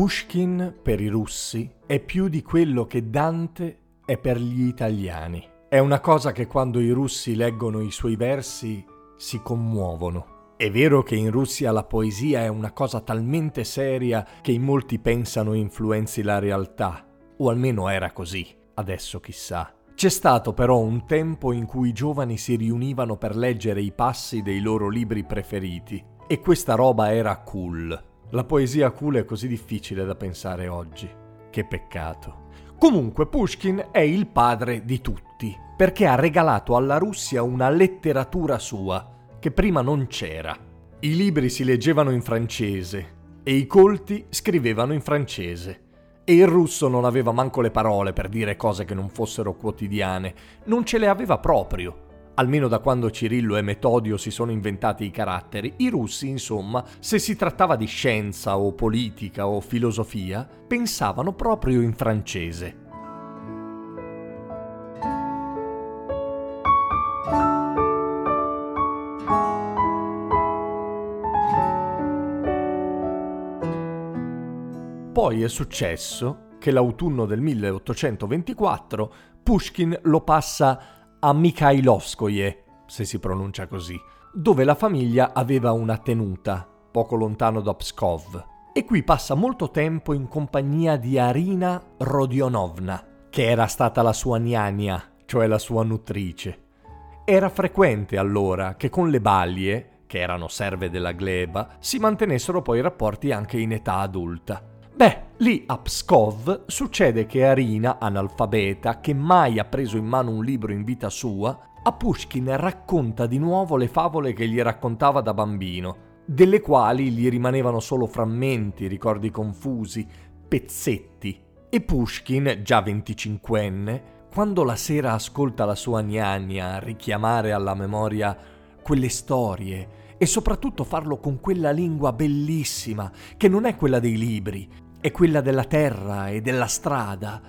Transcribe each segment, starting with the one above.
Pushkin per i russi è più di quello che Dante è per gli italiani. È una cosa che quando i russi leggono i suoi versi si commuovono. È vero che in Russia la poesia è una cosa talmente seria che in molti pensano influenzi la realtà, o almeno era così, adesso chissà. C'è stato però un tempo in cui i giovani si riunivano per leggere i passi dei loro libri preferiti, e questa roba era cool. La poesia cool è così difficile da pensare oggi. Che peccato. Comunque Pushkin è il padre di tutti, perché ha regalato alla Russia una letteratura sua, che prima non c'era. I libri si leggevano in francese e i colti scrivevano in francese. E il russo non aveva manco le parole per dire cose che non fossero quotidiane, non ce le aveva proprio almeno da quando Cirillo e Metodio si sono inventati i caratteri, i russi, insomma, se si trattava di scienza o politica o filosofia, pensavano proprio in francese. Poi è successo che l'autunno del 1824 Pushkin lo passa a Mikhailovskoye, se si pronuncia così, dove la famiglia aveva una tenuta, poco lontano da Pskov. E qui passa molto tempo in compagnia di Arina Rodionovna, che era stata la sua gnania, cioè la sua nutrice. Era frequente allora che con le balie, che erano serve della gleba, si mantenessero poi rapporti anche in età adulta. Beh, lì a Pskov succede che Arina, analfabeta, che mai ha preso in mano un libro in vita sua, a Pushkin racconta di nuovo le favole che gli raccontava da bambino, delle quali gli rimanevano solo frammenti, ricordi confusi, pezzetti. E Pushkin, già venticinquenne, quando la sera ascolta la sua gnagna richiamare alla memoria quelle storie e soprattutto farlo con quella lingua bellissima, che non è quella dei libri, e quella della terra e della strada,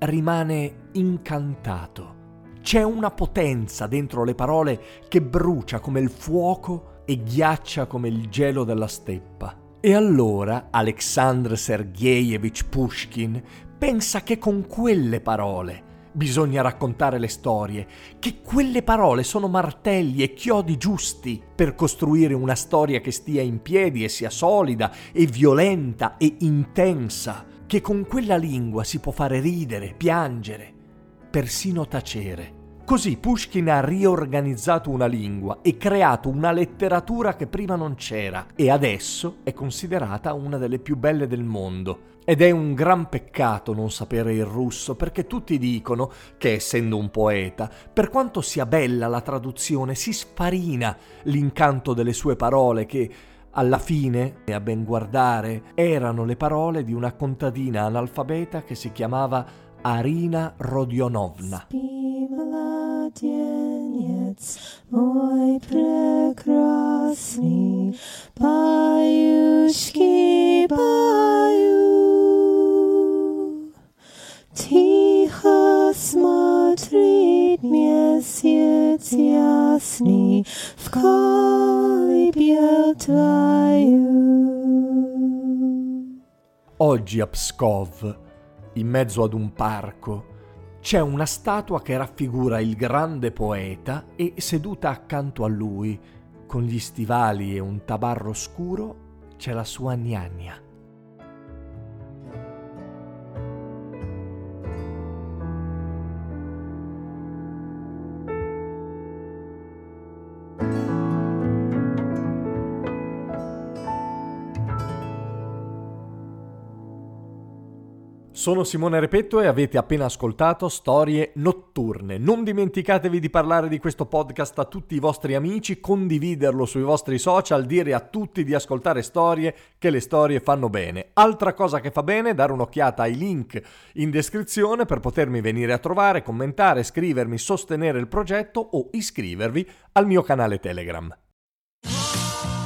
rimane incantato. C'è una potenza dentro le parole che brucia come il fuoco e ghiaccia come il gelo della steppa. E allora Alexandr Sergeyevich Pushkin pensa che con quelle parole bisogna raccontare le storie, che quelle parole sono martelli e chiodi giusti per costruire una storia che stia in piedi e sia solida e violenta e intensa, che con quella lingua si può fare ridere, piangere, persino tacere. Così Pushkin ha riorganizzato una lingua e creato una letteratura che prima non c'era e adesso è considerata una delle più belle del mondo. Ed è un gran peccato non sapere il russo perché tutti dicono che essendo un poeta, per quanto sia bella la traduzione, si sfarina l'incanto delle sue parole che alla fine, a ben guardare, erano le parole di una contadina analfabeta che si chiamava Arina Rodionovna. mладенец мой прекрасный, поюшки пою. Тихо смотрит месяц ясный в колыбель твою. Oggi a Pskov, in mezzo ad un parco, c'è una statua che raffigura il grande poeta e seduta accanto a lui, con gli stivali e un tabarro scuro, c'è la sua gnagna. Sono Simone Repetto e avete appena ascoltato Storie Notturne. Non dimenticatevi di parlare di questo podcast a tutti i vostri amici, condividerlo sui vostri social, dire a tutti di ascoltare storie, che le storie fanno bene. Altra cosa che fa bene è dare un'occhiata ai link in descrizione per potermi venire a trovare, commentare, scrivermi, sostenere il progetto o iscrivervi al mio canale Telegram.